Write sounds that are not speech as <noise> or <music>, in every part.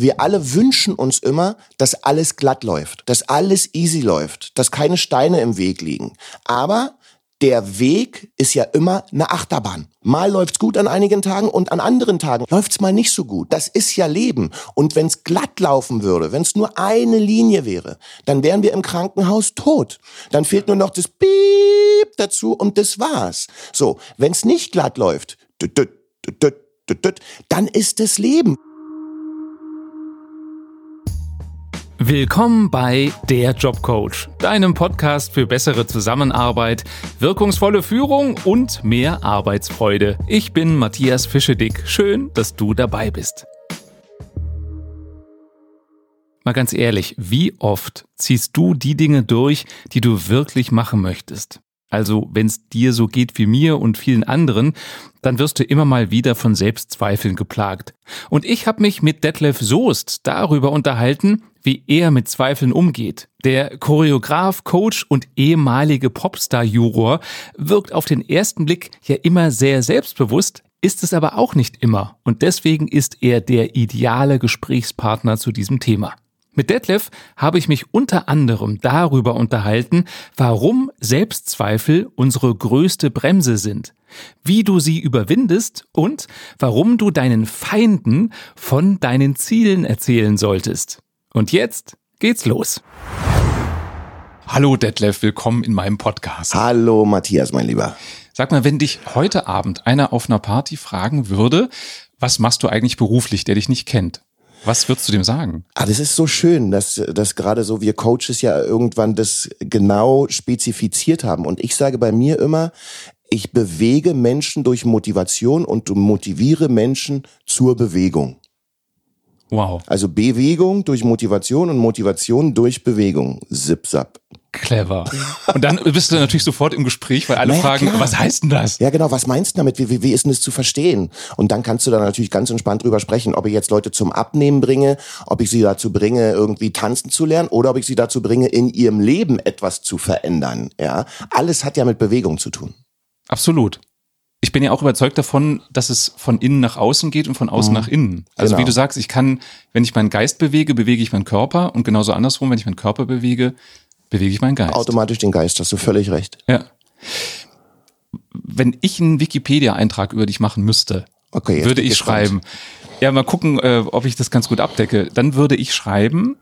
wir alle wünschen uns immer, dass alles glatt läuft, dass alles easy läuft, dass keine Steine im Weg liegen. Aber der Weg ist ja immer eine Achterbahn. Mal läuft's gut an einigen Tagen und an anderen Tagen läuft's mal nicht so gut. Das ist ja Leben. Und wenn's glatt laufen würde, wenn's nur eine Linie wäre, dann wären wir im Krankenhaus tot. Dann fehlt nur noch das Piep dazu und das war's. So, wenn's nicht glatt läuft, dann ist es Leben. Willkommen bei Der Jobcoach, deinem Podcast für bessere Zusammenarbeit, wirkungsvolle Führung und mehr Arbeitsfreude. Ich bin Matthias Fischedick. Schön, dass du dabei bist. Mal ganz ehrlich, wie oft ziehst du die Dinge durch, die du wirklich machen möchtest? Also, wenn es dir so geht wie mir und vielen anderen, dann wirst du immer mal wieder von Selbstzweifeln geplagt. Und ich habe mich mit Detlef Soest darüber unterhalten, wie er mit Zweifeln umgeht. Der Choreograf, Coach und ehemalige Popstar-Juror wirkt auf den ersten Blick ja immer sehr selbstbewusst, ist es aber auch nicht immer. Und deswegen ist er der ideale Gesprächspartner zu diesem Thema. Mit Detlef habe ich mich unter anderem darüber unterhalten, warum Selbstzweifel unsere größte Bremse sind, wie du sie überwindest und warum du deinen Feinden von deinen Zielen erzählen solltest. Und jetzt geht's los. Hallo Detlef, willkommen in meinem Podcast. Hallo Matthias, mein Lieber. Sag mal, wenn dich heute Abend einer auf einer Party fragen würde, was machst du eigentlich beruflich, der dich nicht kennt? Was würdest du dem sagen? Ah, das ist so schön, dass, dass gerade so wir Coaches ja irgendwann das genau spezifiziert haben. Und ich sage bei mir immer, ich bewege Menschen durch Motivation und motiviere Menschen zur Bewegung. Wow. Also Bewegung durch Motivation und Motivation durch Bewegung. Zip-zap. Clever. Und dann bist du natürlich sofort im Gespräch, weil alle naja, fragen, klar. was heißt denn das? Ja, genau, was meinst du damit? Wie, wie, wie ist denn das zu verstehen? Und dann kannst du da natürlich ganz entspannt drüber sprechen, ob ich jetzt Leute zum Abnehmen bringe, ob ich sie dazu bringe, irgendwie tanzen zu lernen oder ob ich sie dazu bringe, in ihrem Leben etwas zu verändern. Ja, alles hat ja mit Bewegung zu tun. Absolut ich bin ja auch überzeugt davon, dass es von innen nach außen geht und von außen mhm. nach innen. Also genau. wie du sagst, ich kann, wenn ich meinen Geist bewege, bewege ich meinen Körper und genauso andersrum, wenn ich meinen Körper bewege, bewege ich meinen Geist. Automatisch den Geist, hast du völlig recht. Ja. Wenn ich einen Wikipedia-Eintrag über dich machen müsste, okay, würde ich schreiben. Ja, mal gucken, äh, ob ich das ganz gut abdecke. Dann würde ich schreiben,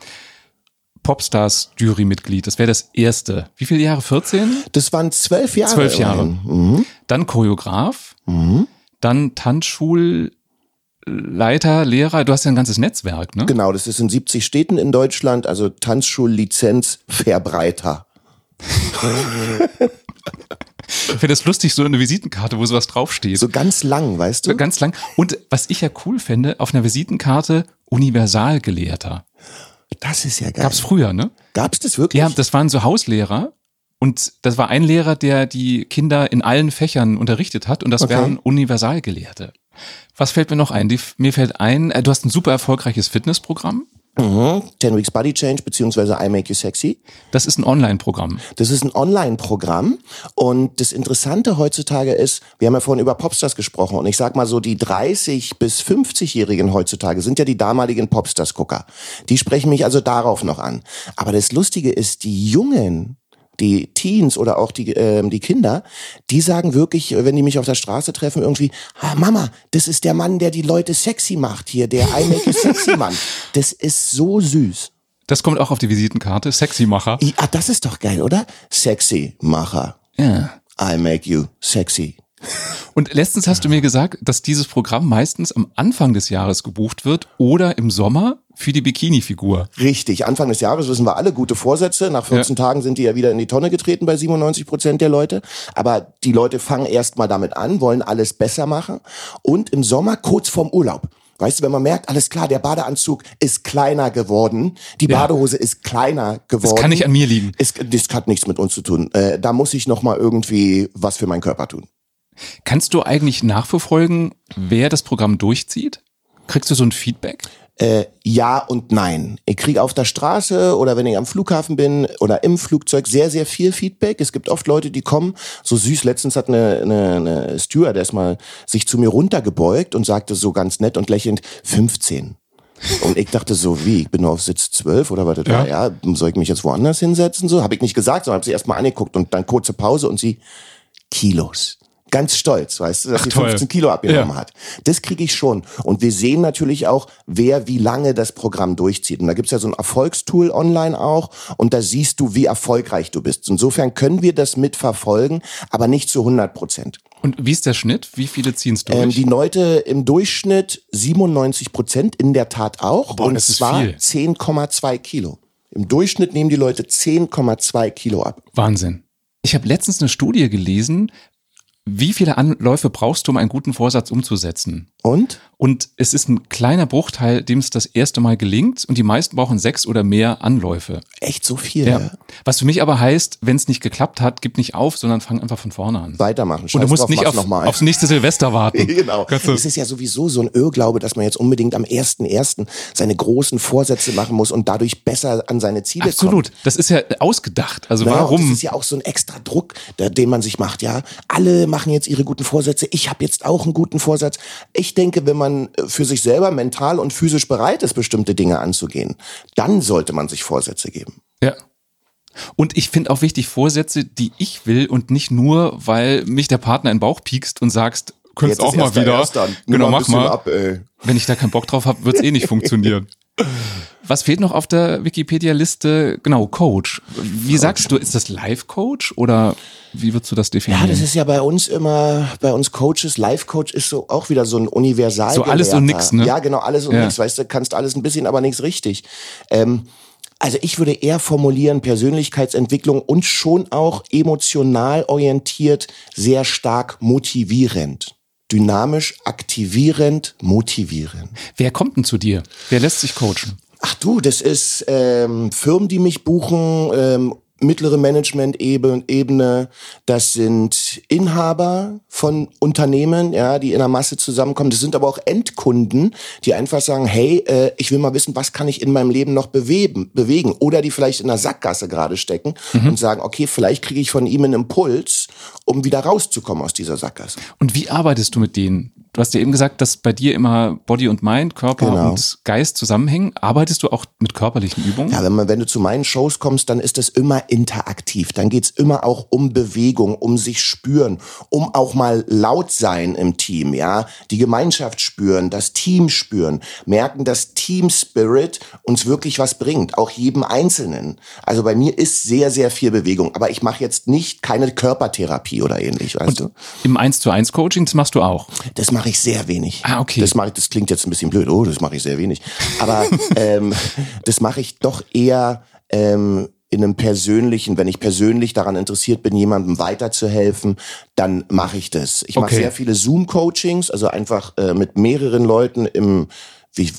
Popstars Jurymitglied. Das wäre das erste. Wie viele Jahre? 14? Das waren zwölf Jahre. Zwölf Jahre. Mhm. Dann Choreograf. Mhm. Dann Tanzschulleiter, Lehrer. Du hast ja ein ganzes Netzwerk, ne? Genau, das ist in 70 Städten in Deutschland, also Tanzschullizenz Verbreiter. Ich finde das lustig, so eine Visitenkarte, wo sowas draufsteht. So ganz lang, weißt du? So ganz lang. Und was ich ja cool fände, auf einer Visitenkarte Universalgelehrter. Das ist ja geil. Gab's früher, ne? Gab's das wirklich? Ja, das waren so Hauslehrer. Und das war ein Lehrer, der die Kinder in allen Fächern unterrichtet hat. Und das okay. wären Universalgelehrte. Was fällt mir noch ein? Die, mir fällt ein, äh, du hast ein super erfolgreiches Fitnessprogramm. Mhm. 10 Weeks Body Change beziehungsweise I Make You Sexy. Das ist ein Online-Programm. Das ist ein Online-Programm und das Interessante heutzutage ist, wir haben ja vorhin über Popstars gesprochen und ich sag mal so, die 30 bis 50-Jährigen heutzutage sind ja die damaligen Popstars-Gucker. Die sprechen mich also darauf noch an. Aber das Lustige ist, die Jungen, die Teens oder auch die, äh, die Kinder, die sagen wirklich, wenn die mich auf der Straße treffen, irgendwie, ah, Mama, das ist der Mann, der die Leute sexy macht hier, der I make sexy <laughs> Mann. Das ist so süß. Das kommt auch auf die Visitenkarte, Sexy-Macher. Ja, ah, das ist doch geil, oder? Sexy-Macher. Ja. I make you sexy. Und letztens hast du mir gesagt, dass dieses Programm meistens am Anfang des Jahres gebucht wird oder im Sommer für die Bikini-Figur. Richtig. Anfang des Jahres wissen wir alle gute Vorsätze. Nach 14 ja. Tagen sind die ja wieder in die Tonne getreten bei 97 Prozent der Leute. Aber die Leute fangen erst mal damit an, wollen alles besser machen. Und im Sommer kurz vorm Urlaub. Weißt du, wenn man merkt, alles klar, der Badeanzug ist kleiner geworden, die ja. Badehose ist kleiner geworden. Das kann nicht an mir liegen. Es, das hat nichts mit uns zu tun. Äh, da muss ich noch mal irgendwie was für meinen Körper tun. Kannst du eigentlich nachverfolgen, wer das Programm durchzieht? Kriegst du so ein Feedback? Äh, ja und nein. Ich kriege auf der Straße oder wenn ich am Flughafen bin oder im Flugzeug sehr, sehr viel Feedback. Es gibt oft Leute, die kommen, so süß. Letztens hat eine, eine, eine Stewardess mal sich zu mir runtergebeugt und sagte so ganz nett und lächelnd, 15. Und ich dachte so, wie, ich bin nur auf Sitz 12 oder was? Ja. ja, soll ich mich jetzt woanders hinsetzen? So, habe ich nicht gesagt, sondern habe sie erstmal angeguckt und dann kurze Pause und sie Kilos ganz stolz, weißt du, dass Ach, sie 15 toll. Kilo abgenommen ja. hat. Das kriege ich schon. Und wir sehen natürlich auch, wer wie lange das Programm durchzieht. Und da gibt's ja so ein Erfolgstool online auch und da siehst du, wie erfolgreich du bist. Insofern können wir das mitverfolgen, aber nicht zu 100 Prozent. Und wie ist der Schnitt? Wie viele ziehen es durch? Ähm, die Leute im Durchschnitt 97 Prozent, in der Tat auch. Boah, und zwar 10,2 Kilo. Im Durchschnitt nehmen die Leute 10,2 Kilo ab. Wahnsinn. Ich habe letztens eine Studie gelesen, wie viele Anläufe brauchst du, um einen guten Vorsatz umzusetzen? Und? Und es ist ein kleiner Bruchteil, dem es das erste Mal gelingt und die meisten brauchen sechs oder mehr Anläufe. Echt so viel? Ja. Was für mich aber heißt, wenn es nicht geklappt hat, gib nicht auf, sondern fang einfach von vorne an. Weitermachen. Scheiß und du musst drauf, nicht auf, aufs nächste Silvester warten. <laughs> genau. Es ist ja sowieso so ein Irrglaube, dass man jetzt unbedingt am 1.1. seine großen Vorsätze machen muss und dadurch besser an seine Ziele Absolut. kommt. Absolut. Das ist ja ausgedacht. Also naja, warum? Das ist ja auch so ein extra Druck, den man sich macht. Ja, alle machen jetzt ihre guten Vorsätze. Ich habe jetzt auch einen guten Vorsatz. Ich denke, wenn man äh, für sich selber mental und physisch bereit ist, bestimmte Dinge anzugehen, dann sollte man sich Vorsätze geben. Ja. Und ich finde auch wichtig Vorsätze, die ich will und nicht nur, weil mich der Partner in den Bauch piekst und sagst, könntest auch mal wieder. Genau, mach mal. Ab, Wenn ich da keinen Bock drauf habe, wird es eh nicht funktionieren. <laughs> Was fehlt noch auf der Wikipedia-Liste? Genau, Coach. Wie sagst du, ist das Live-Coach oder wie würdest du das definieren? Ja, das ist ja bei uns immer, bei uns Coaches, Live-Coach ist so auch wieder so ein Universal. So alles und nix, ne? Ja, genau, alles und ja. nix. Weißt du, kannst alles ein bisschen, aber nichts richtig. Ähm, also ich würde eher formulieren, Persönlichkeitsentwicklung und schon auch emotional orientiert, sehr stark motivierend dynamisch, aktivierend, motivierend. Wer kommt denn zu dir? Wer lässt sich coachen? Ach du, das ist ähm, Firmen, die mich buchen, ähm, mittlere Management-Ebene, das sind Inhaber von Unternehmen, ja, die in der Masse zusammenkommen. Das sind aber auch Endkunden, die einfach sagen, hey, äh, ich will mal wissen, was kann ich in meinem Leben noch bewegen, bewegen? Oder die vielleicht in der Sackgasse gerade stecken mhm. und sagen, okay, vielleicht kriege ich von ihm einen Impuls, um wieder rauszukommen aus dieser Sackgasse. Und wie arbeitest du mit denen? Du hast ja eben gesagt, dass bei dir immer Body und Mind, Körper genau. und Geist zusammenhängen. Arbeitest du auch mit körperlichen Übungen? Ja, wenn, man, wenn du zu meinen Shows kommst, dann ist das immer interaktiv. Dann geht's immer auch um Bewegung, um sich spüren, um auch mal laut sein im Team, ja. Die Gemeinschaft spüren, das Team spüren, merken, dass Team Spirit uns wirklich was bringt, auch jedem Einzelnen. Also bei mir ist sehr, sehr viel Bewegung. Aber ich mache jetzt nicht keine Körpertherapie oder ähnlich, weißt und du? Im 1 zu 1 Coaching, das machst du auch? Das mache ich sehr wenig. Ah, okay. Das mache ich, das klingt jetzt ein bisschen blöd. Oh, das mache ich sehr wenig. Aber <laughs> ähm, das mache ich doch eher ähm, in einem persönlichen, wenn ich persönlich daran interessiert bin, jemandem weiterzuhelfen, dann mache ich das. Ich okay. mache sehr viele Zoom-Coachings, also einfach äh, mit mehreren Leuten im wie,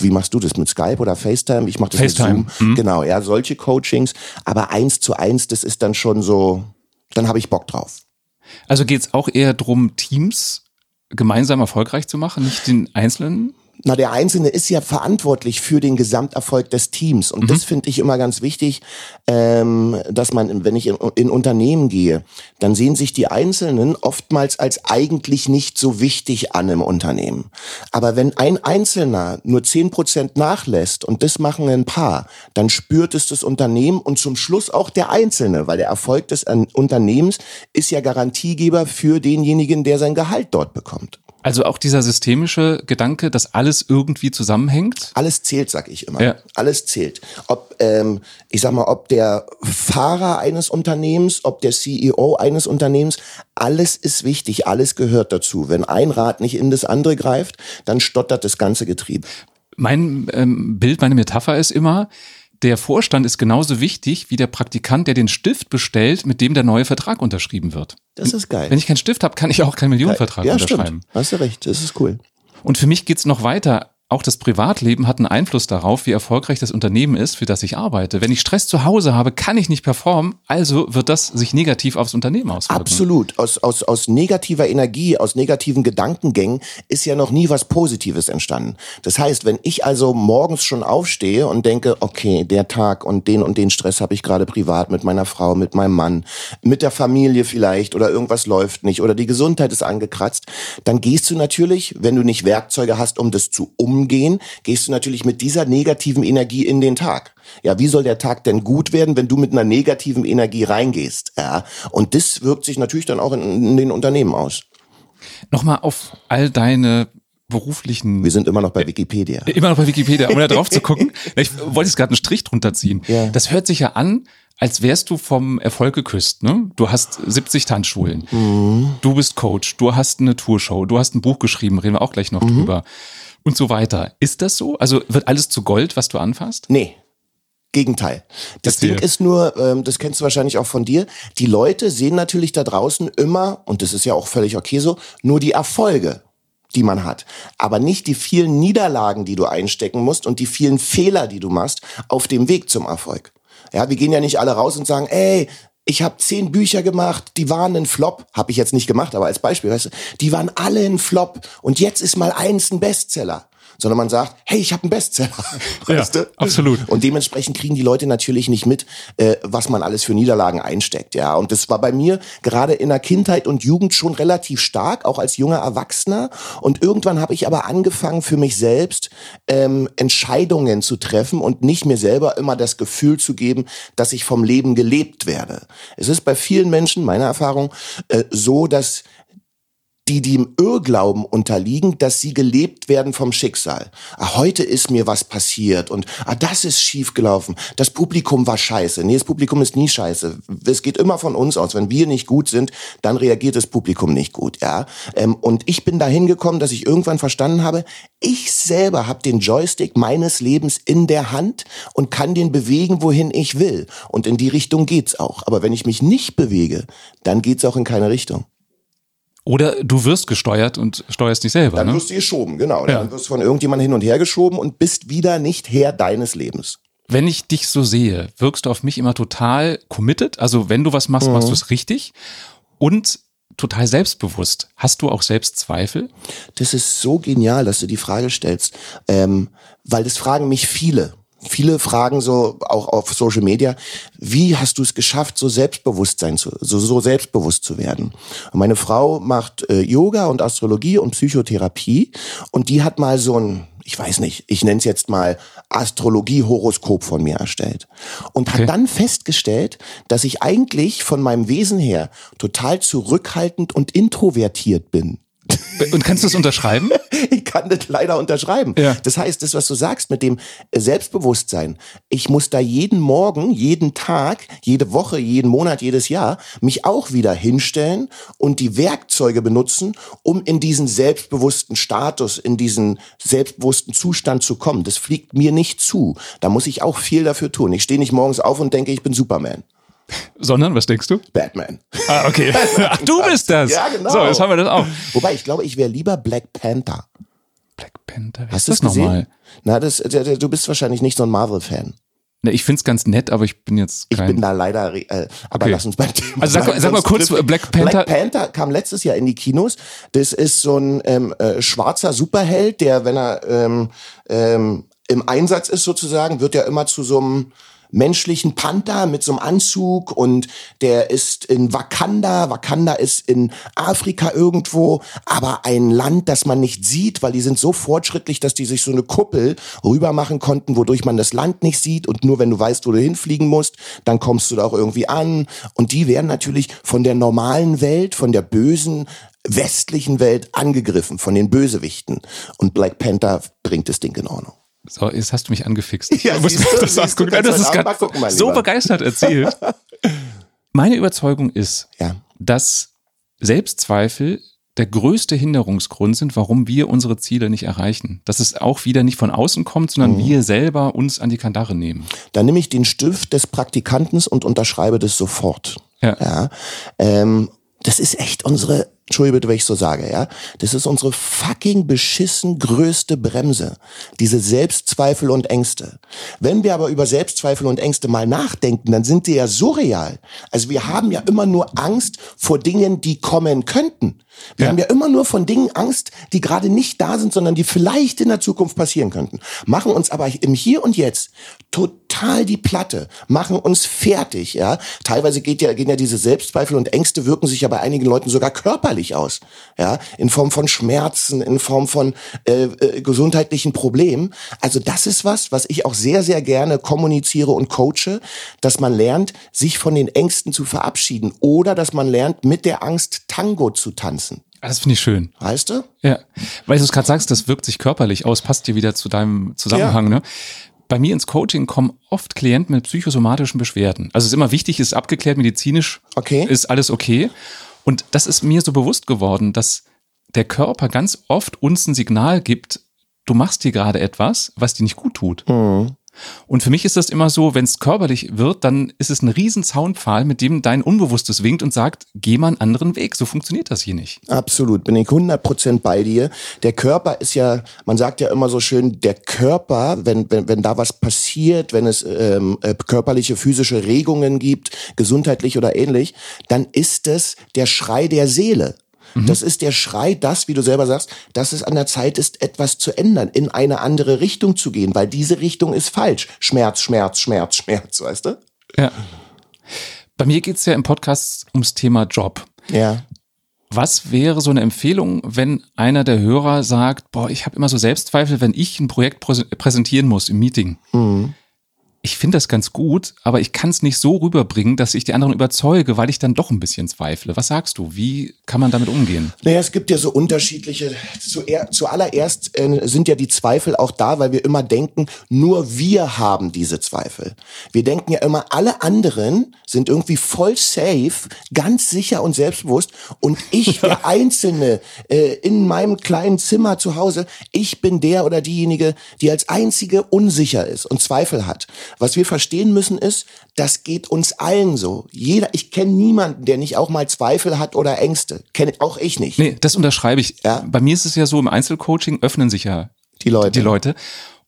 wie machst du das mit Skype oder FaceTime? Ich mache das FaceTime. mit Zoom. Mhm. Genau, ja, solche Coachings. Aber eins zu eins, das ist dann schon so, dann habe ich Bock drauf. Also geht es auch eher drum, Teams gemeinsam erfolgreich zu machen, nicht den Einzelnen? Na, der Einzelne ist ja verantwortlich für den Gesamterfolg des Teams. Und mhm. das finde ich immer ganz wichtig, ähm, dass man, wenn ich in, in, Unternehmen gehe, dann sehen sich die Einzelnen oftmals als eigentlich nicht so wichtig an im Unternehmen. Aber wenn ein Einzelner nur zehn Prozent nachlässt und das machen ein paar, dann spürt es das Unternehmen und zum Schluss auch der Einzelne, weil der Erfolg des Unternehmens ist ja Garantiegeber für denjenigen, der sein Gehalt dort bekommt. Also auch dieser systemische Gedanke, dass alles irgendwie zusammenhängt? Alles zählt, sag ich immer. Ja. Alles zählt. Ob, ähm, ich sag mal, ob der Fahrer eines Unternehmens, ob der CEO eines Unternehmens, alles ist wichtig, alles gehört dazu. Wenn ein Rad nicht in das andere greift, dann stottert das ganze Getriebe. Mein ähm, Bild, meine Metapher ist immer, der Vorstand ist genauso wichtig wie der Praktikant, der den Stift bestellt, mit dem der neue Vertrag unterschrieben wird. Das ist geil. Wenn ich keinen Stift habe, kann ich auch keinen Millionenvertrag ja, unterschreiben. Stimmt. Hast du recht, das ist cool. Und für mich geht's noch weiter. Auch das Privatleben hat einen Einfluss darauf, wie erfolgreich das Unternehmen ist, für das ich arbeite. Wenn ich Stress zu Hause habe, kann ich nicht performen, also wird das sich negativ aufs Unternehmen auswirken. Absolut. Aus, aus, aus negativer Energie, aus negativen Gedankengängen ist ja noch nie was Positives entstanden. Das heißt, wenn ich also morgens schon aufstehe und denke, okay, der Tag und den und den Stress habe ich gerade privat mit meiner Frau, mit meinem Mann, mit der Familie vielleicht oder irgendwas läuft nicht oder die Gesundheit ist angekratzt, dann gehst du natürlich, wenn du nicht Werkzeuge hast, um das zu umgehen, umgehen, gehst du natürlich mit dieser negativen Energie in den Tag. Ja, wie soll der Tag denn gut werden, wenn du mit einer negativen Energie reingehst? Ja, und das wirkt sich natürlich dann auch in, in den Unternehmen aus. Nochmal auf all deine beruflichen. Wir sind immer noch bei Wikipedia. <laughs> Immer noch bei Wikipedia, um da drauf zu gucken. <laughs> Ich wollte jetzt gerade einen Strich drunter ziehen. Ja. Das hört sich ja an, als wärst du vom Erfolg geküsst. Ne? Du hast 70 Tanzschulen, mhm. du bist Coach, du hast eine Tourshow, du hast ein Buch geschrieben, reden wir auch gleich noch mhm. drüber und so weiter. Ist das so? Also wird alles zu Gold, was du anfasst? Nee. Gegenteil. Das Erzähl. Ding ist nur, ähm, das kennst du wahrscheinlich auch von dir, die Leute sehen natürlich da draußen immer, und das ist ja auch völlig okay so, nur die Erfolge die man hat, aber nicht die vielen Niederlagen, die du einstecken musst und die vielen Fehler, die du machst auf dem Weg zum Erfolg. Ja, wir gehen ja nicht alle raus und sagen, ey, ich habe zehn Bücher gemacht, die waren ein Flop. Habe ich jetzt nicht gemacht, aber als Beispiel, weißt du, die waren alle ein Flop. Und jetzt ist mal eins ein Bestseller sondern man sagt, hey, ich habe einen Bestseller. <laughs> Weißt ja, du? absolut. Und dementsprechend kriegen die Leute natürlich nicht mit, äh, was man alles für Niederlagen einsteckt. Ja, und das war bei mir gerade in der Kindheit und Jugend schon relativ stark, auch als junger Erwachsener. Und irgendwann habe ich aber angefangen, für mich selbst ähm, Entscheidungen zu treffen und nicht mir selber immer das Gefühl zu geben, dass ich vom Leben gelebt werde. Es ist bei vielen Menschen, meiner Erfahrung, äh, so, dass die dem Irrglauben unterliegen, dass sie gelebt werden vom Schicksal. Ah, heute ist mir was passiert und ah, das ist schiefgelaufen. Das Publikum war scheiße. Nee, das Publikum ist nie scheiße. Es geht immer von uns aus. Wenn wir nicht gut sind, dann reagiert das Publikum nicht gut. Ja. Ähm, und ich bin dahin gekommen, dass ich irgendwann verstanden habe, ich selber habe den Joystick meines Lebens in der Hand und kann den bewegen, wohin ich will. Und in die Richtung geht's auch. Aber wenn ich mich nicht bewege, dann geht's auch in keine Richtung. Oder du wirst gesteuert und steuerst dich selber. Dann ne? wirst du geschoben, genau. Ja. Dann wirst du von irgendjemandem hin und her geschoben und bist wieder nicht Herr deines Lebens. Wenn ich dich so sehe, wirkst du auf mich immer total committed. Also wenn du was machst, mhm. machst du es richtig. Und total selbstbewusst. Hast du auch Selbstzweifel? Das ist so genial, dass du die Frage stellst, ähm, weil das fragen mich viele viele fragen so auch auf Social Media, wie hast du es geschafft, so Selbstbewusstsein zu, so, so selbstbewusst zu werden? Und meine Frau macht äh, Yoga und Astrologie und Psychotherapie und die hat mal so ein ich weiß nicht, ich nenne es jetzt mal Astrologie-Horoskop von mir erstellt. Und okay. hat dann festgestellt, dass ich eigentlich von meinem Wesen her total zurückhaltend und introvertiert bin. Und kannst du das unterschreiben? <laughs> kann das <laughs> leider unterschreiben. Ja. Das heißt, das, was du sagst mit dem Selbstbewusstsein, ich muss da jeden Morgen, jeden Tag, jede Woche, jeden Monat, jedes Jahr mich auch wieder hinstellen und die Werkzeuge benutzen, um in diesen selbstbewussten Status, in diesen selbstbewussten Zustand zu kommen. Das fliegt mir nicht zu. Da muss ich auch viel dafür tun. Ich stehe nicht morgens auf und denke, ich bin Superman. Sondern, was denkst du? Batman. Ah, okay. <laughs> Ach, du bist das. Ja, genau. So, jetzt haben wir das auch. Wobei, ich glaube, ich wäre lieber Black Panther. Black Panther? Hast du das nochmal? Na, das, du bist wahrscheinlich nicht so ein Marvel-Fan. Ich find's ganz nett, aber ich bin jetzt kein... Ich bin da leider, äh, aber okay. lass uns beim Thema Also sag, sag mal kurz, Black Panther... Black Panther kam letztes Jahr in die Kinos. Das ist so ein ähm, äh, schwarzer Superheld, der, wenn er ähm, ähm, im Einsatz ist sozusagen, wird er immer zu so einem menschlichen Panther mit so einem Anzug und der ist in Wakanda. Wakanda ist in Afrika irgendwo, aber ein Land, das man nicht sieht, weil die sind so fortschrittlich, dass die sich so eine Kuppel rüber machen konnten, wodurch man das Land nicht sieht und nur wenn du weißt, wo du hinfliegen musst, dann kommst du da auch irgendwie an. Und die werden natürlich von der normalen Welt, von der bösen westlichen Welt angegriffen, von den Bösewichten. Und Black Panther bringt das Ding in Ordnung. So, jetzt hast du mich angefixt. Ja, du, das, das, du, das ist gerade so begeistert erzählt. <laughs> Meine Überzeugung ist, ja. dass Selbstzweifel der größte Hinderungsgrund sind, warum wir unsere Ziele nicht erreichen. Dass es auch wieder nicht von außen kommt, sondern mhm. wir selber uns an die Kandare nehmen. Dann nehme ich den Stift des Praktikanten und unterschreibe das sofort. Ja. ja. Ähm, das ist echt unsere Entschuldige bitte, wenn ich so sage, ja. Das ist unsere fucking beschissen größte Bremse. Diese Selbstzweifel und Ängste. Wenn wir aber über Selbstzweifel und Ängste mal nachdenken, dann sind die ja surreal. Also wir haben ja immer nur Angst vor Dingen, die kommen könnten. Wir ja. haben ja immer nur von Dingen Angst, die gerade nicht da sind, sondern die vielleicht in der Zukunft passieren könnten. Machen uns aber im Hier und Jetzt total die Platte, machen uns fertig, ja. Teilweise geht ja, gehen ja diese Selbstzweifel und Ängste wirken sich ja bei einigen Leuten sogar körperlich aus, ja. In Form von Schmerzen, in Form von äh, äh, gesundheitlichen Problemen. Also das ist was, was ich auch sehr, sehr gerne kommuniziere und coache, dass man lernt, sich von den Ängsten zu verabschieden oder dass man lernt, mit der Angst Tango zu tanzen. Ah, das finde ich schön. Weißt du? Ja. Weil du es gerade sagst, das wirkt sich körperlich aus, passt dir wieder zu deinem Zusammenhang, ja. ne? Bei mir ins Coaching kommen oft Klienten mit psychosomatischen Beschwerden. Also es ist immer wichtig, ist abgeklärt medizinisch, okay. ist alles okay. Und das ist mir so bewusst geworden, dass der Körper ganz oft uns ein Signal gibt, du machst hier gerade etwas, was dir nicht gut tut. Mhm. Und für mich ist das immer so, wenn es körperlich wird, dann ist es ein riesen Zaunpfahl, mit dem dein Unbewusstes winkt und sagt, geh mal einen anderen Weg. So funktioniert das hier nicht. Absolut, bin ich 100% bei dir. Der Körper ist ja, man sagt ja immer so schön, der Körper, wenn, wenn, wenn da was passiert, wenn es ähm, äh, körperliche, physische Regungen gibt, gesundheitlich oder ähnlich, dann ist es der Schrei der Seele. Mhm. Das ist der Schrei, das, wie du selber sagst, dass es an der Zeit ist, etwas zu ändern, in eine andere Richtung zu gehen, weil diese Richtung ist falsch. Schmerz, Schmerz, Schmerz, <laughs> Schmerz, weißt du? Ja. Bei mir geht's ja im Podcast ums Thema Job. Ja. Was wäre so eine Empfehlung, wenn einer der Hörer sagt, boah, ich habe immer so Selbstzweifel, wenn ich ein Projekt präsentieren muss im Meeting. Mhm ich finde das ganz gut, aber ich kann es nicht so rüberbringen, dass ich die anderen überzeuge, weil ich dann doch ein bisschen zweifle. Was sagst du? Wie kann man damit umgehen? Naja, es gibt ja so unterschiedliche. Zuallererst äh, sind ja die Zweifel auch da, weil wir immer denken, nur wir haben diese Zweifel. Wir denken ja immer, alle anderen sind irgendwie voll safe, ganz sicher und selbstbewusst und ich, <laughs> der Einzelne äh, in meinem kleinen Zimmer zu Hause, ich bin der oder diejenige, die als einzige unsicher ist und Zweifel hat. Was wir verstehen müssen ist, das geht uns allen so. Jeder, ich kenne niemanden, der nicht auch mal Zweifel hat oder Ängste. Kenne auch ich nicht. Nee, das unterschreibe ich. Ja? Bei mir ist es ja so, im Einzelcoaching öffnen sich ja die Leute. Die Leute.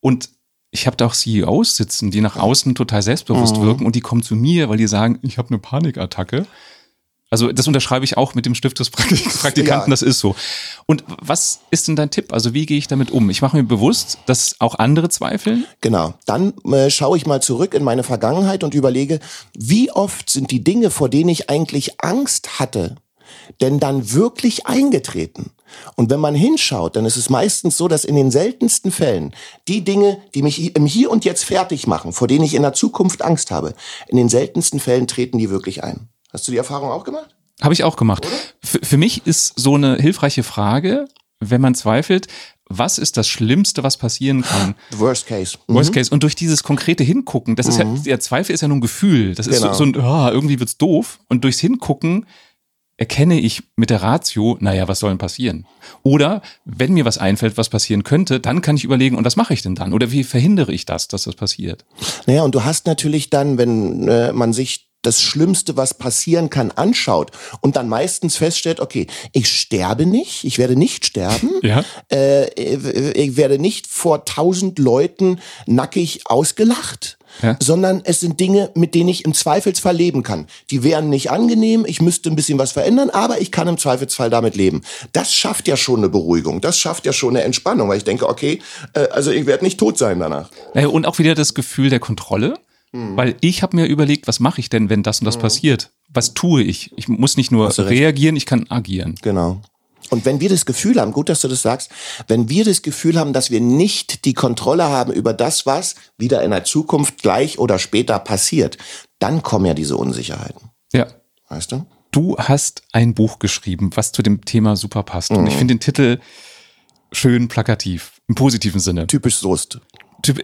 Und ich habe da auch CEOs sitzen, die nach außen total selbstbewusst mhm. wirken und die kommen zu mir, weil die sagen, ich habe eine Panikattacke. Also das unterschreibe ich auch mit dem Stift des <laughs> Praktikanten, ja. das ist so. Und was ist denn dein Tipp? Also wie gehe ich damit um? Ich mache mir bewusst, dass auch andere zweifeln. Genau. Dann äh, schaue ich mal zurück in meine Vergangenheit und überlege, wie oft sind die Dinge, vor denen ich eigentlich Angst hatte, denn dann wirklich eingetreten? Und wenn man hinschaut, dann ist es meistens so, dass in den seltensten Fällen die Dinge, die mich im Hier und Jetzt fertig machen, vor denen ich in der Zukunft Angst habe, in den seltensten Fällen treten die wirklich ein. Hast du die Erfahrung auch gemacht? Habe ich auch gemacht. Für mich ist so eine hilfreiche Frage, wenn man zweifelt, was ist das Schlimmste, was passieren kann? <gasps> Worst case. Mhm. Worst case. Und durch dieses konkrete Hingucken, das ist mhm. ja, der Zweifel ist ja nur ein Gefühl. Das ist genau. so, so ein, oh, irgendwie wird's doof. Und durchs Hingucken erkenne ich mit der Ratio, naja, was soll denn passieren? Oder wenn mir was einfällt, was passieren könnte, dann kann ich überlegen, und was mache ich denn dann? Oder wie verhindere ich das, dass das passiert? Naja, und du hast natürlich dann, wenn äh, man sich das Schlimmste, was passieren kann, anschaut und dann meistens feststellt, okay, ich sterbe nicht, ich werde nicht sterben, ja. äh, ich werde nicht vor tausend Leuten nackig ausgelacht. Ja. sondern es sind Dinge, mit denen ich im Zweifelsfall leben kann. Die wären nicht angenehm, ich müsste ein bisschen was verändern, aber ich kann im Zweifelsfall damit leben. Das schafft ja schon eine Beruhigung, das schafft ja schon eine Entspannung, weil ich denke, okay, äh, also ich werde nicht tot sein danach. Und auch wieder das Gefühl der Kontrolle. Mhm. Weil ich habe mir überlegt, was mache ich denn, wenn das und das mhm. passiert? Was tue ich? Ich muss nicht nur reagieren, ich kann agieren. Genau. Und wenn wir das Gefühl haben, gut, dass du das sagst, wenn wir das Gefühl haben, dass wir nicht die Kontrolle haben über das, was wieder in der Zukunft gleich oder später passiert, dann kommen ja diese Unsicherheiten. Ja. Weißt du? Du hast ein Buch geschrieben, was zu dem Thema super passt. Mhm. Und ich finde den Titel schön plakativ, im positiven Sinne. Typisch Soest.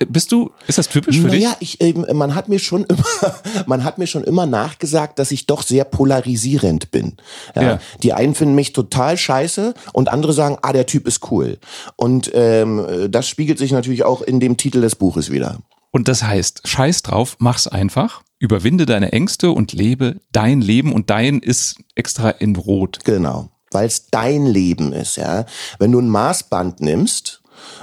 Bist du, ist das typisch für naja, dich? Ja, ich, ähm, man hat mir schon immer, <laughs> man hat mir schon immer nachgesagt, dass ich doch sehr polarisierend bin. Ja, ja. Die einen finden mich total scheiße und andere sagen, ah, der Typ ist cool. Und ähm, das spiegelt sich natürlich auch in dem Titel des Buches wieder. Und das heißt, scheiß drauf, mach's einfach, überwinde deine Ängste und lebe dein Leben und dein ist extra in Rot. Genau, weil es dein Leben ist, ja. Wenn du ein Maßband nimmst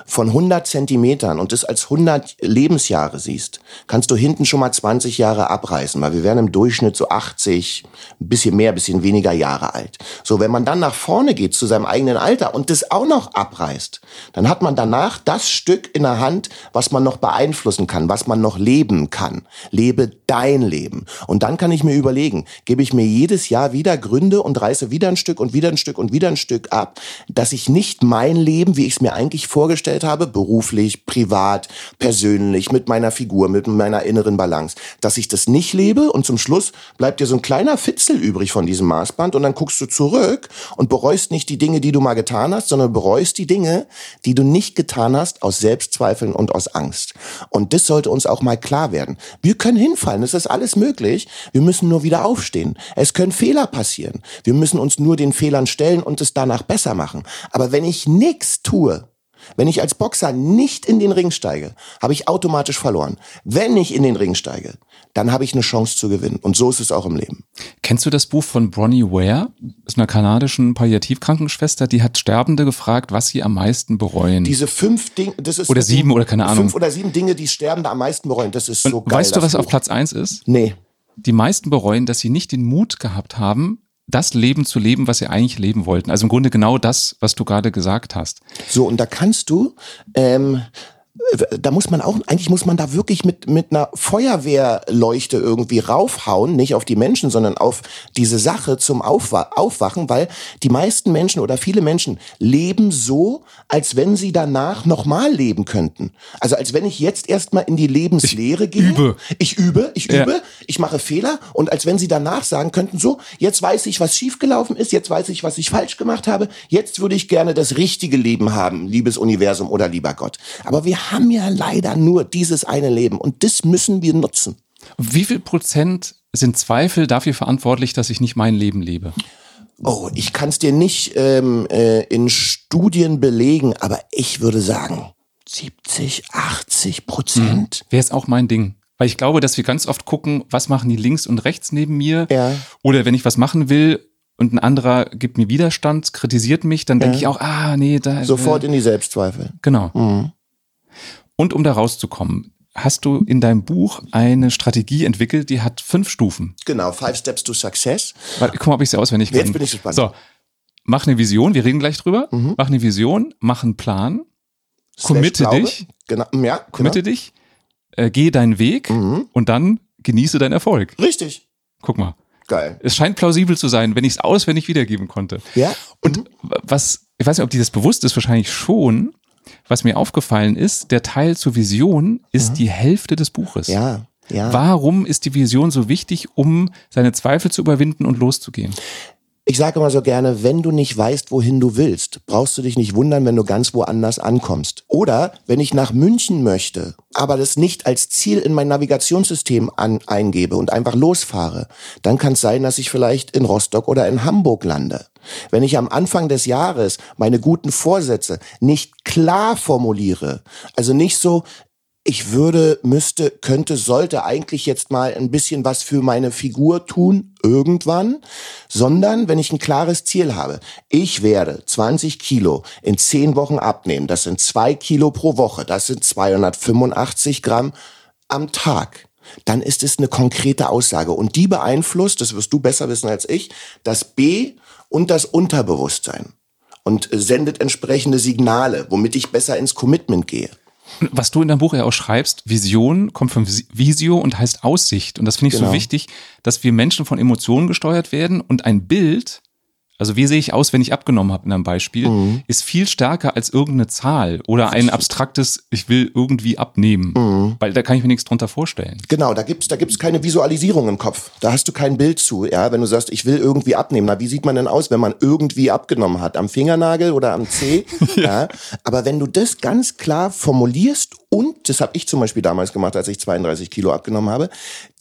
von 100 Zentimetern und das als 100 Lebensjahre siehst, kannst du hinten schon mal 20 Jahre abreißen, weil wir werden im Durchschnitt so 80, ein bisschen mehr, ein bisschen weniger Jahre alt. So, wenn man dann nach vorne geht zu seinem eigenen Alter und das auch noch abreißt, dann hat man danach das Stück in der Hand, was man noch beeinflussen kann, was man noch leben kann. Lebe dein Leben. Und dann kann ich mir überlegen, gebe ich mir jedes Jahr wieder Gründe und reiße wieder ein Stück und wieder ein Stück und wieder ein Stück ab, dass ich nicht mein Leben, wie ich es mir eigentlich vorgestellt habe, beruflich, privat, persönlich, mit meiner Figur, mit meiner inneren Balance, dass ich das nicht lebe und zum Schluss bleibt dir so ein kleiner Fitzel übrig von diesem Maßband und dann guckst du zurück und bereust nicht die Dinge, die du mal getan hast, sondern bereust die Dinge, die du nicht getan hast aus Selbstzweifeln und aus Angst. Und das sollte uns auch mal klar werden. Wir können hinfallen, es ist alles möglich. Wir müssen nur wieder aufstehen. Es können Fehler passieren. Wir müssen uns nur den Fehlern stellen und es danach besser machen. Aber wenn ich nichts tue, wenn ich als Boxer nicht in den Ring steige, habe ich automatisch verloren. Wenn ich in den Ring steige, dann habe ich eine Chance zu gewinnen. Und so ist es auch im Leben. Kennst du das Buch von Bronnie Ware? Das ist einer kanadischen Palliativkrankenschwester, die hat Sterbende gefragt, was sie am meisten bereuen. Diese fünf Dinge, das ist oder sieben oder keine Ahnung. Fünf oder sieben Dinge, die Sterbende am meisten bereuen. Das ist so Und geil. weißt du, was auf Buch. Platz eins ist? Nee. Die meisten bereuen, dass sie nicht den Mut gehabt haben, das Leben zu leben, was sie eigentlich leben wollten. Also im Grunde genau das, was du gerade gesagt hast. So, und da kannst du, ähm, da muss man auch, eigentlich muss man da wirklich mit, mit einer Feuerwehrleuchte irgendwie raufhauen, nicht auf die Menschen, sondern auf diese Sache zum Aufwa Aufwachen, weil die meisten Menschen oder viele Menschen leben so, als wenn sie danach nochmal leben könnten. Also als wenn ich jetzt erstmal in die Lebenslehre gehe. übe. Ich übe, ich Ja. übe, ich mache Fehler und als wenn sie danach sagen könnten, so, jetzt weiß ich, was schiefgelaufen ist, jetzt weiß ich, was ich falsch gemacht habe, jetzt würde ich gerne das richtige Leben haben, liebes Universum oder lieber Gott. Aber wir haben ja leider nur dieses eine Leben und das müssen wir nutzen. Wie viel Prozent sind Zweifel dafür verantwortlich, dass ich nicht mein Leben lebe? Oh, ich kann es dir nicht ähm, äh, in Studien belegen, aber ich würde sagen 70, 80 Prozent. Wäre es auch mein Ding. Weil ich glaube, dass wir ganz oft gucken, was machen die links und rechts neben mir? Ja. Oder wenn ich was machen will und ein anderer gibt mir Widerstand, kritisiert mich, dann denke ich auch, ah, nee, da. Sofort Äh, in die Selbstzweifel. genau. Mhm. Und um da rauszukommen, hast du in deinem Buch eine Strategie entwickelt, die hat fünf Stufen. Genau, Five Steps to Success. Warte, guck mal, ob ich sie auswendig kann. Jetzt bin ich gespannt. So, mach eine Vision, wir reden gleich drüber. Mhm. Mach eine Vision, mach einen Plan, committe Slash Glaube. dich, Genau, ja, committe dich, äh, geh deinen Weg Mhm. und dann genieße deinen Erfolg. genau. Richtig. Guck mal. Geil. Es scheint plausibel zu sein, wenn ich es auswendig wiedergeben konnte. Ja. Und was, ich weiß nicht, ob dir das bewusst ist, wahrscheinlich schon, was mir aufgefallen ist, der Teil zur Vision ist die Hälfte des Buches. Mhm. Ja. Ja. Warum ist die Vision so wichtig, um seine Zweifel zu überwinden und loszugehen? Ich sage immer so gerne, wenn du nicht weißt, wohin du willst, brauchst du dich nicht wundern, wenn du ganz woanders ankommst. Oder wenn ich nach München möchte, aber das nicht als Ziel in mein Navigationssystem an, eingebe und einfach losfahre, dann kann es sein, dass ich vielleicht in Rostock oder in Hamburg lande. Wenn ich am Anfang des Jahres meine guten Vorsätze nicht klar formuliere, also nicht so, ich würde, müsste, könnte, sollte eigentlich jetzt mal ein bisschen was für meine Figur tun, irgendwann, sondern wenn ich ein klares Ziel habe. Ich werde 20 Kilo in 10 Wochen abnehmen. Das sind 2 Kilo pro Woche. Das sind 285 Gramm am Tag. Dann ist es eine konkrete Aussage und die beeinflusst, das wirst du besser wissen als ich, das B und das Unterbewusstsein und sendet entsprechende Signale, womit ich besser ins Commitment gehe. Was du in deinem Buch ja auch schreibst, Vision kommt von Vis- Visio und heißt Aussicht. Und das finde ich Genau. so wichtig, dass wir Menschen von Emotionen gesteuert werden und ein Bild, also wie sehe ich aus, wenn ich abgenommen habe in einem Beispiel, Mhm. ist viel stärker als irgendeine Zahl oder ein abstraktes, ich will irgendwie abnehmen. Mhm. Weil da kann ich mir nichts drunter vorstellen. Genau, da gibt's da gibt's keine Visualisierung im Kopf. Da hast du kein Bild zu. Ja, wenn du sagst, ich will irgendwie abnehmen, na, wie sieht man denn aus, wenn man irgendwie abgenommen hat? Am Fingernagel oder am Zeh? <laughs> ja. Aber wenn du das ganz klar formulierst und, das habe ich zum Beispiel damals gemacht, als ich 32 Kilo abgenommen habe,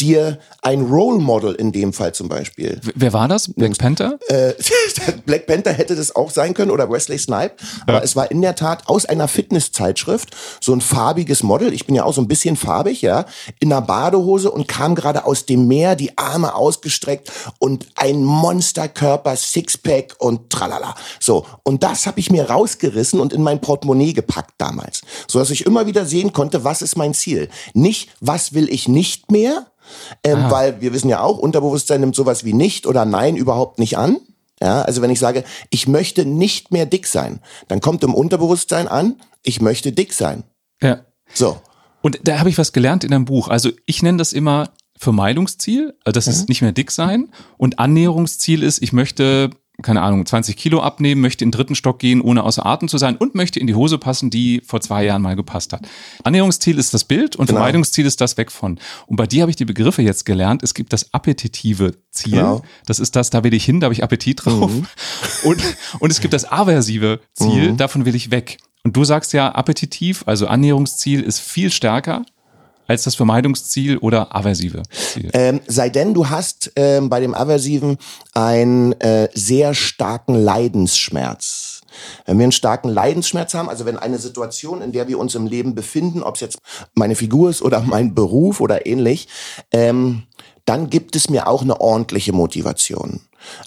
dir ein Role Model in dem Fall zum Beispiel W- Wer war das? Black Panther? äh, <laughs> <laughs> Black Panther hätte das auch sein können oder Wesley Snipe. Aber ja. es war in der Tat aus einer Fitnesszeitschrift so ein farbiges Model. Ich bin ja auch so ein bisschen farbig, ja, in einer Badehose und kam gerade aus dem Meer, die Arme ausgestreckt und ein Monsterkörper, Sixpack und tralala. So. Und das habe ich mir rausgerissen und in mein Portemonnaie gepackt damals. So dass ich immer wieder sehen konnte, was ist mein Ziel. Nicht, was will ich nicht mehr, ähm, weil wir wissen ja auch, Unterbewusstsein nimmt sowas wie nicht oder nein überhaupt nicht an. Ja, also wenn ich sage, ich möchte nicht mehr dick sein, dann kommt im Unterbewusstsein an, ich möchte dick sein. Ja. So. Und da habe ich was gelernt in einem Buch. Also ich nenne das immer Vermeidungsziel, also das mhm. ist nicht mehr dick sein und Annäherungsziel ist, ich möchte keine Ahnung, 20 Kilo abnehmen, möchte in den dritten Stock gehen, ohne außer Atem zu sein und möchte in die Hose passen, die vor zwei Jahren mal gepasst hat. Annäherungsziel ist das Bild und genau. Vermeidungsziel ist das weg von. Und bei dir habe ich die Begriffe jetzt gelernt. Es gibt das appetitive Ziel. Genau. Das ist das, da will ich hin, da habe ich Appetit drauf. Mhm. <laughs> Und, und es gibt das aversive Ziel, mhm. davon will ich weg. Und du sagst ja, appetitiv, also Annäherungsziel ist viel stärker als das Vermeidungsziel oder aversive Ziel? Ähm, sei denn, du hast ähm, bei dem aversiven einen äh, sehr starken Leidensschmerz. Wenn wir einen starken Leidensschmerz haben, also wenn eine Situation, in der wir uns im Leben befinden, ob es jetzt meine Figur ist oder mein Beruf oder ähnlich, ähm, dann gibt es mir auch eine ordentliche Motivation.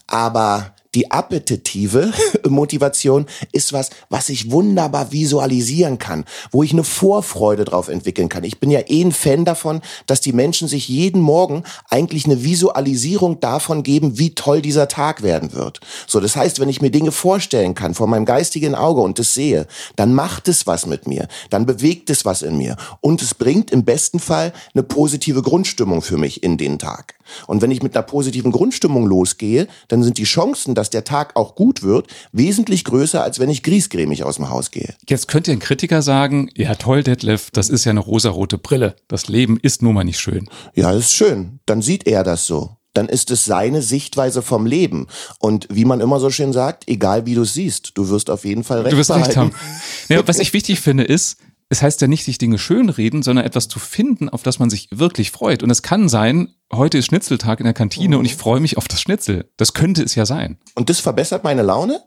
Aber die appetitive <laughs> Motivation ist was, was ich wunderbar visualisieren kann, wo ich eine Vorfreude drauf entwickeln kann. Ich bin ja eh ein Fan davon, dass die Menschen sich jeden Morgen eigentlich eine Visualisierung davon geben, wie toll dieser Tag werden wird. So, das heißt, wenn ich mir Dinge vorstellen kann vor meinem geistigen Auge und das sehe, dann macht es was mit mir, dann bewegt es was in mir und es bringt im besten Fall eine positive Grundstimmung für mich in den Tag. Und wenn ich mit einer positiven Grundstimmung losgehe, dann sind die Chancen, dass der Tag auch gut wird, wesentlich größer, als wenn ich griesgrämig aus dem Haus gehe. Jetzt könnte ein Kritiker sagen, ja toll, Detlef, das ist ja eine rosarote Brille. Das Leben ist nun mal nicht schön. Ja, ist schön. Dann sieht er das so dann ist es seine Sichtweise vom Leben. Und wie man immer so schön sagt, egal wie du es siehst, du wirst auf jeden Fall recht, du wirst recht haben. Ja, was ich wichtig finde, ist, es heißt ja nicht, sich Dinge schönreden, sondern etwas zu finden, auf das man sich wirklich freut. Und es kann sein, heute ist Schnitzeltag in der Kantine mhm. und ich freue mich auf das Schnitzel. Das könnte es ja sein. Und das verbessert meine Laune?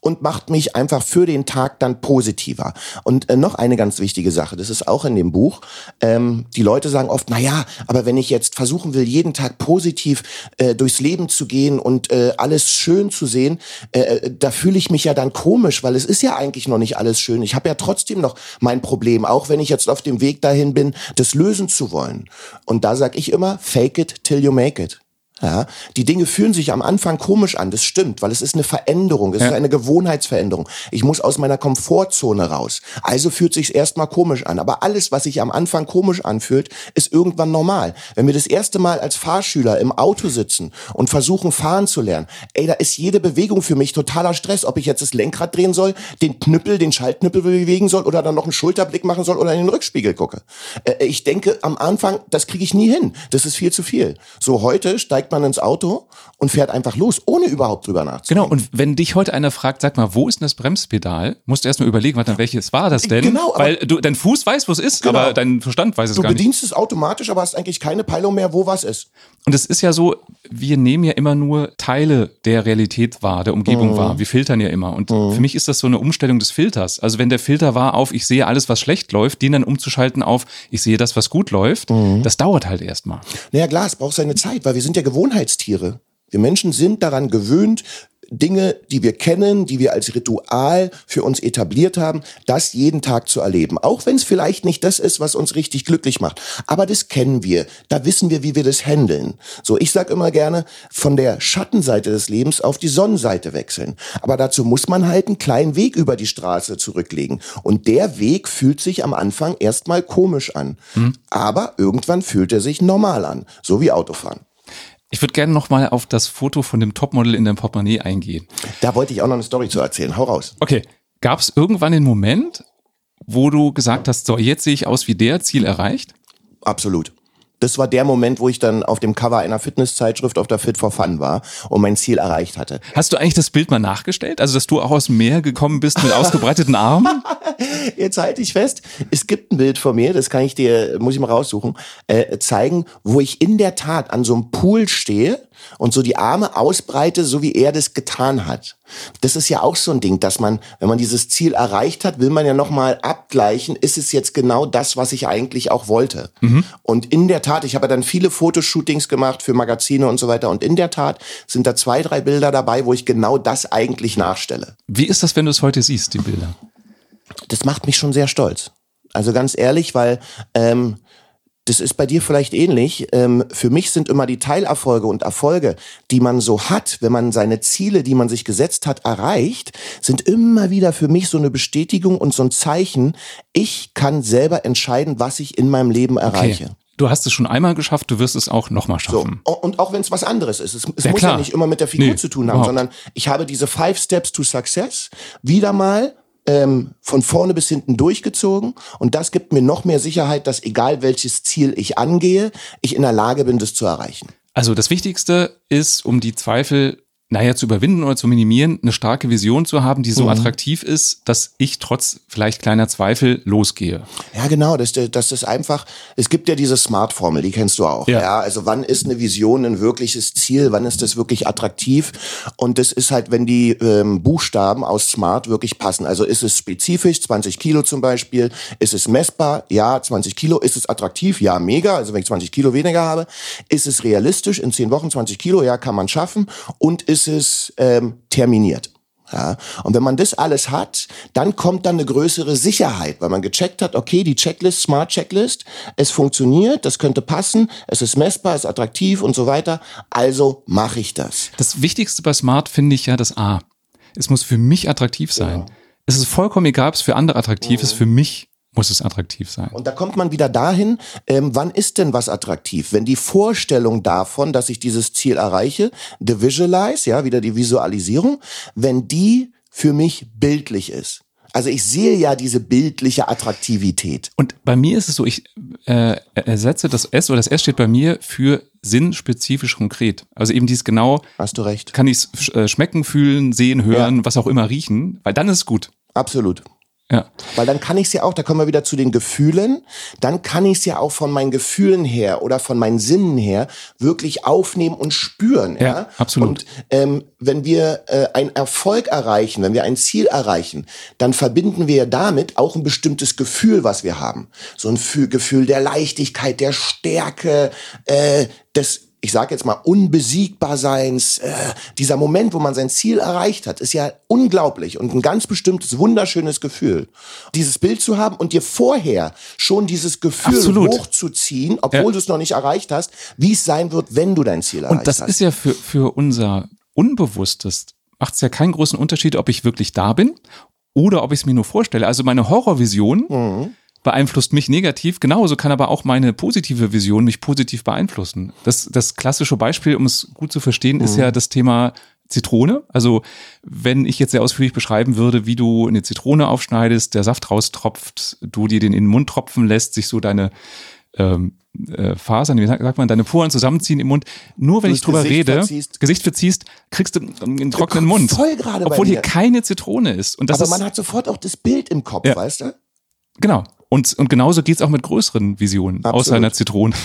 Und macht mich einfach für den Tag dann positiver. Und äh, noch eine ganz wichtige Sache, das ist auch in dem Buch. Ähm, die Leute sagen oft, na ja, aber wenn ich jetzt versuchen will, jeden Tag positiv äh, durchs Leben zu gehen und äh, alles schön zu sehen, äh, äh, da fühle ich mich ja dann komisch, weil es ist ja eigentlich noch nicht alles schön. Ich habe ja trotzdem noch mein Problem, auch wenn ich jetzt auf dem Weg dahin bin, das lösen zu wollen. Und da sag ich immer, fake it till you make it. Ja, die Dinge fühlen sich am Anfang komisch an, das stimmt, weil es ist eine Veränderung, es ja. ist eine Gewohnheitsveränderung. Ich muss aus meiner Komfortzone raus. Also fühlt sich erstmal komisch an, aber alles, was sich am Anfang komisch anfühlt, ist irgendwann normal. Wenn wir das erste Mal als Fahrschüler im Auto sitzen und versuchen fahren zu lernen, ey, da ist jede Bewegung für mich totaler Stress, ob ich jetzt das Lenkrad drehen soll, den Knüppel, den Schaltknüppel bewegen soll oder dann noch einen Schulterblick machen soll oder in den Rückspiegel gucke. Äh, ich denke am Anfang, das kriege ich nie hin. Das ist viel zu viel. So heute steigt steigt man ins Auto und fährt einfach los, ohne überhaupt drüber nachzudenken. Genau, und wenn dich heute einer fragt, sag mal, wo ist denn das Bremspedal, musst du erstmal überlegen, warte, welches war das denn? Genau, Weil du, dein Fuß weiß, wo es ist, genau. aber dein Verstand weiß es du gar nicht. Du bedienst es automatisch, aber hast eigentlich keine Peilung mehr, wo was ist. Und es ist ja so, wir nehmen ja immer nur Teile der Realität wahr, der Umgebung mhm. wahr. Wir filtern ja immer. Und mhm. für mich ist das so eine Umstellung des Filters. Also wenn der Filter war auf, ich sehe alles, was schlecht läuft, den dann umzuschalten auf, ich sehe das, was gut läuft, mhm. das dauert halt erstmal. Naja, klar, es braucht seine Zeit, weil wir sind ja Gewohnheitstiere. Wir Menschen sind daran gewöhnt, Dinge, die wir kennen, die wir als Ritual für uns etabliert haben, das jeden Tag zu erleben. Auch wenn es vielleicht nicht das ist, was uns richtig glücklich macht. Aber das kennen wir. Da wissen wir, wie wir das handeln. So, ich sag immer gerne, von der Schattenseite des Lebens auf die Sonnenseite wechseln. Aber dazu muss man halt einen kleinen Weg über die Straße zurücklegen. Und der Weg fühlt sich am Anfang erstmal komisch an. Hm. Aber irgendwann fühlt er sich normal an. So wie Autofahren. Ich würde gerne noch mal auf das Foto von dem Topmodel in deinem Portemonnaie eingehen. Da wollte ich auch noch eine Story zu erzählen. Hau raus. Okay. Gab es irgendwann den Moment, wo du gesagt hast, so jetzt sehe ich aus wie der, Ziel erreicht? Absolut das war der Moment, wo ich dann auf dem Cover einer Fitnesszeitschrift auf der Fit for Fun war und mein Ziel erreicht hatte. Hast du eigentlich das Bild mal nachgestellt? Also, dass du auch aus dem Meer gekommen bist mit ausgebreiteten Armen? <laughs> Jetzt halte ich fest, es gibt ein Bild von mir, das kann ich dir, muss ich mal raussuchen, äh, zeigen, wo ich in der Tat an so einem Pool stehe und so die Arme ausbreite, so wie er das getan hat. Das ist ja auch so ein Ding, dass man, wenn man dieses Ziel erreicht hat, will man ja nochmal abgleichen, ist es jetzt genau das, was ich eigentlich auch wollte. Mhm. Und in der Tat, ich habe dann viele Fotoshootings gemacht für Magazine und so weiter. Und in der Tat sind da zwei, drei Bilder dabei, wo ich genau das eigentlich nachstelle. Wie ist das, wenn du es heute siehst, die Bilder? Das macht mich schon sehr stolz. Also ganz ehrlich, weil ähm, das ist bei dir vielleicht ähnlich. Ähm, für mich sind immer die Teilerfolge und Erfolge, die man so hat, wenn man seine Ziele, die man sich gesetzt hat, erreicht, sind immer wieder für mich so eine Bestätigung und so ein Zeichen, ich kann selber entscheiden, was ich in meinem Leben erreiche. Okay. Du hast es schon einmal geschafft, du wirst es auch nochmal schaffen. So, und auch wenn es was anderes ist. Es, es ja, muss klar. ja nicht immer mit der Figur nee, zu tun haben, überhaupt. sondern ich habe diese Five Steps to Success wieder mal ähm, von vorne bis hinten durchgezogen. Und das gibt mir noch mehr Sicherheit, dass egal welches Ziel ich angehe, ich in der Lage bin, das zu erreichen. Also das Wichtigste ist, um die Zweifel naja, zu überwinden oder zu minimieren, eine starke Vision zu haben, die so mhm. attraktiv ist, dass ich trotz vielleicht kleiner Zweifel losgehe. Ja, genau. Das, das ist einfach, es gibt ja diese Smart-Formel, die kennst du auch. Ja. ja. Also wann ist eine Vision ein wirkliches Ziel? Wann ist das wirklich attraktiv? Und das ist halt, wenn die ähm, Buchstaben aus Smart wirklich passen. Also ist es spezifisch, 20 Kilo zum Beispiel? Ist es messbar? Ja, 20 Kilo. Ist es attraktiv? Ja, mega. Also wenn ich 20 Kilo weniger habe. Ist es realistisch? In 10 Wochen 20 Kilo? Ja, kann man schaffen. Und ist ist es ähm, terminiert. Ja, und wenn man das alles hat, dann kommt dann eine größere Sicherheit, weil man gecheckt hat, okay, die Checklist, Smart Checklist, es funktioniert, das könnte passen, es ist messbar, es ist attraktiv und so weiter. Also mache ich das. Das Wichtigste bei Smart finde ich ja das A. Es muss für mich attraktiv sein. Ja. Es ist vollkommen egal, ob es für andere attraktiv mhm. ist, für mich muss es attraktiv sein. Und da kommt man wieder dahin, ähm, wann ist denn was attraktiv? Wenn die Vorstellung davon, dass ich dieses Ziel erreiche, the visualize, ja, wieder die Visualisierung, wenn die für mich bildlich ist. Also ich sehe ja diese bildliche Attraktivität. Und bei mir ist es so, ich äh, ersetze das S oder das S steht bei mir für sinnspezifisch konkret. Also eben dieses genau. Hast du recht. Kann ich es äh, schmecken, fühlen, sehen, hören, ja. was auch immer riechen, weil dann ist es gut. Absolut. Ja. Weil dann kann ich es ja auch, da kommen wir wieder zu den Gefühlen, dann kann ich es ja auch von meinen Gefühlen her oder von meinen Sinnen her wirklich aufnehmen und spüren. Ja, ja? absolut. Und ähm, wenn wir äh, einen Erfolg erreichen, wenn wir ein Ziel erreichen, dann verbinden wir damit auch ein bestimmtes Gefühl, was wir haben. So ein Gefühl der Leichtigkeit, der Stärke, äh, des ich sage jetzt mal, Unbesiegbarseins, äh, dieser Moment, wo man sein Ziel erreicht hat, ist ja unglaublich und ein ganz bestimmtes, wunderschönes Gefühl. Dieses Bild zu haben und dir vorher schon dieses Gefühl Absolut. hochzuziehen, obwohl ja. du es noch nicht erreicht hast, wie es sein wird, wenn du dein Ziel erreicht hast. Und das hast. ist ja für, für unser Unbewusstes, macht es ja keinen großen Unterschied, ob ich wirklich da bin oder ob ich es mir nur vorstelle. Also meine Horrorvision, mhm beeinflusst mich negativ. Genauso kann aber auch meine positive Vision mich positiv beeinflussen. Das, das klassische Beispiel, um es gut zu verstehen, mhm. ist ja das Thema Zitrone. Also wenn ich jetzt sehr ausführlich beschreiben würde, wie du eine Zitrone aufschneidest, der Saft raustropft, du dir den in den Mund tropfen lässt, sich so deine ähm, äh, Fasern, wie sagt man, deine Poren zusammenziehen im Mund. Nur wenn du ich drüber Gesicht rede, verziehst. Gesicht verziehst, kriegst du einen trockenen Mund. Voll gerade Obwohl hier keine Zitrone ist. Und das Aber ist, man hat sofort auch das Bild im Kopf, ja. weißt du? Genau. Und, und genauso geht's auch mit größeren Visionen, Absolut. außer einer Zitrone. <laughs>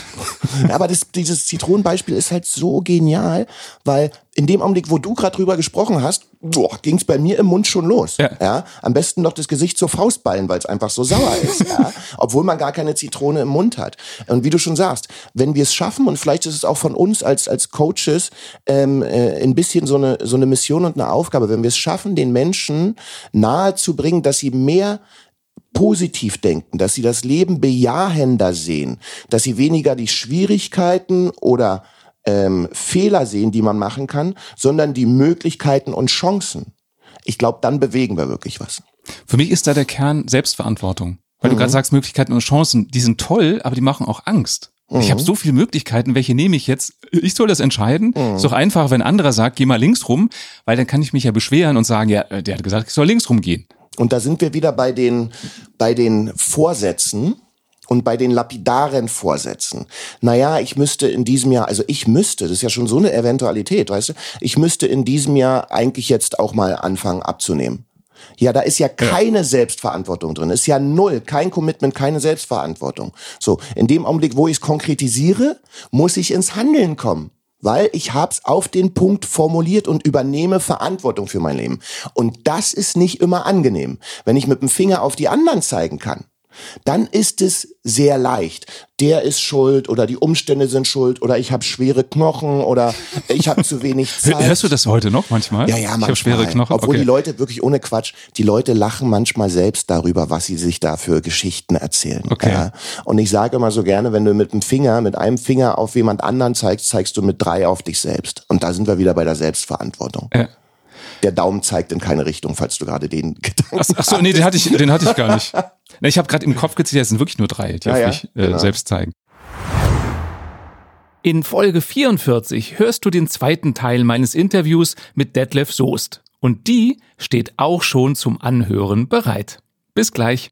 Ja, aber das, dieses Zitronenbeispiel ist halt so genial, weil in dem Augenblick, wo du gerade drüber gesprochen hast, boah, ging's bei mir im Mund schon los. Ja. ja. Am besten noch das Gesicht zur Faustballen, weil es einfach so sauer ist. <laughs> ja. Obwohl man gar keine Zitrone im Mund hat. Und wie du schon sagst, wenn wir es schaffen, und vielleicht ist es auch von uns als, als Coaches ähm, äh, ein bisschen so eine, so eine Mission und eine Aufgabe, wenn wir es schaffen, den Menschen nahe zu bringen, dass sie mehr positiv denken, dass sie das Leben bejahender sehen, dass sie weniger die Schwierigkeiten oder ähm, Fehler sehen, die man machen kann, sondern die Möglichkeiten und Chancen. Ich glaube, dann bewegen wir wirklich was. Für mich ist da der Kern Selbstverantwortung. Weil mhm. du gerade sagst, Möglichkeiten und Chancen, die sind toll, aber die machen auch Angst. Mhm. Ich habe so viele Möglichkeiten, welche nehme ich jetzt? Ich soll das entscheiden. Mhm. Ist doch einfach, wenn ein anderer sagt, geh mal links rum, weil dann kann ich mich ja beschweren und sagen, ja, der hat gesagt, ich soll links rumgehen. Und da sind wir wieder bei den, bei den Vorsätzen und bei den lapidaren Vorsätzen. Naja, ich müsste in diesem Jahr, also ich müsste, das ist ja schon so eine Eventualität, weißt du, ich müsste in diesem Jahr eigentlich jetzt auch mal anfangen abzunehmen. Ja, da ist ja keine ja. Selbstverantwortung drin. Ist ja null, kein Commitment, keine Selbstverantwortung. So, in dem Augenblick, wo ich es konkretisiere, muss ich ins Handeln kommen. Weil ich hab's auf den Punkt formuliert und übernehme Verantwortung für mein Leben. Und das ist nicht immer angenehm. Wenn ich mit dem Finger auf die anderen zeigen kann, dann ist es sehr leicht. Der ist schuld oder die Umstände sind schuld oder ich habe schwere Knochen oder ich habe zu wenig <laughs> Zeit. Hörst du das heute noch manchmal? Ja, ja, manchmal. Ich schwere Knochen. Obwohl okay. die Leute wirklich ohne Quatsch, die Leute lachen manchmal selbst darüber, was sie sich da für Geschichten erzählen. Okay. Ja. Und ich sage immer so gerne, wenn du mit dem Finger, mit einem Finger auf jemand anderen zeigst, zeigst du mit drei auf dich selbst. Und da sind wir wieder bei der Selbstverantwortung. Ja. Der Daumen zeigt in keine Richtung, falls du gerade den <laughs> Gedanken Ach, ach so, nee, den hatte ich, den hatte ich gar nicht. Nee, Ich habe gerade im Kopf gezählt, es sind wirklich nur drei, die Ja, auf ja, mich äh, genau. selbst zeigen. In Folge 44 hörst du den zweiten Teil meines Interviews mit Detlef Soest. Und die steht auch schon zum Anhören bereit. Bis gleich.